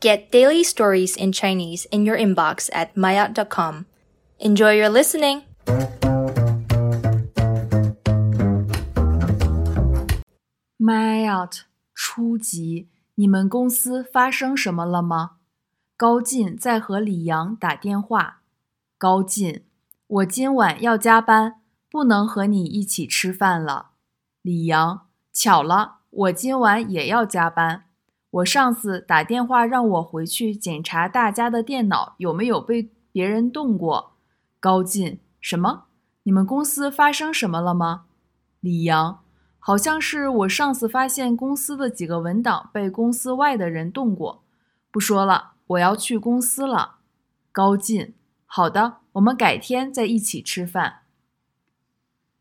Get daily stories in Chinese in your inbox at maayot.com. Enjoy your listening! Maayot 初级，你们公司发生什么了吗？高进在和李阳打电话。高进，我今晚要加班，不能和你一起吃饭了。李阳，巧了，我今晚也要加班。我上司打电话让我回去检查大家的电脑有没有被别人动过。高进，什么？你们公司发生什么了吗？李阳。好像是我上次发现公司的几个文档被公司外的人动过。不说了，我要去公司了。高进，好的，我们改天再一起吃饭。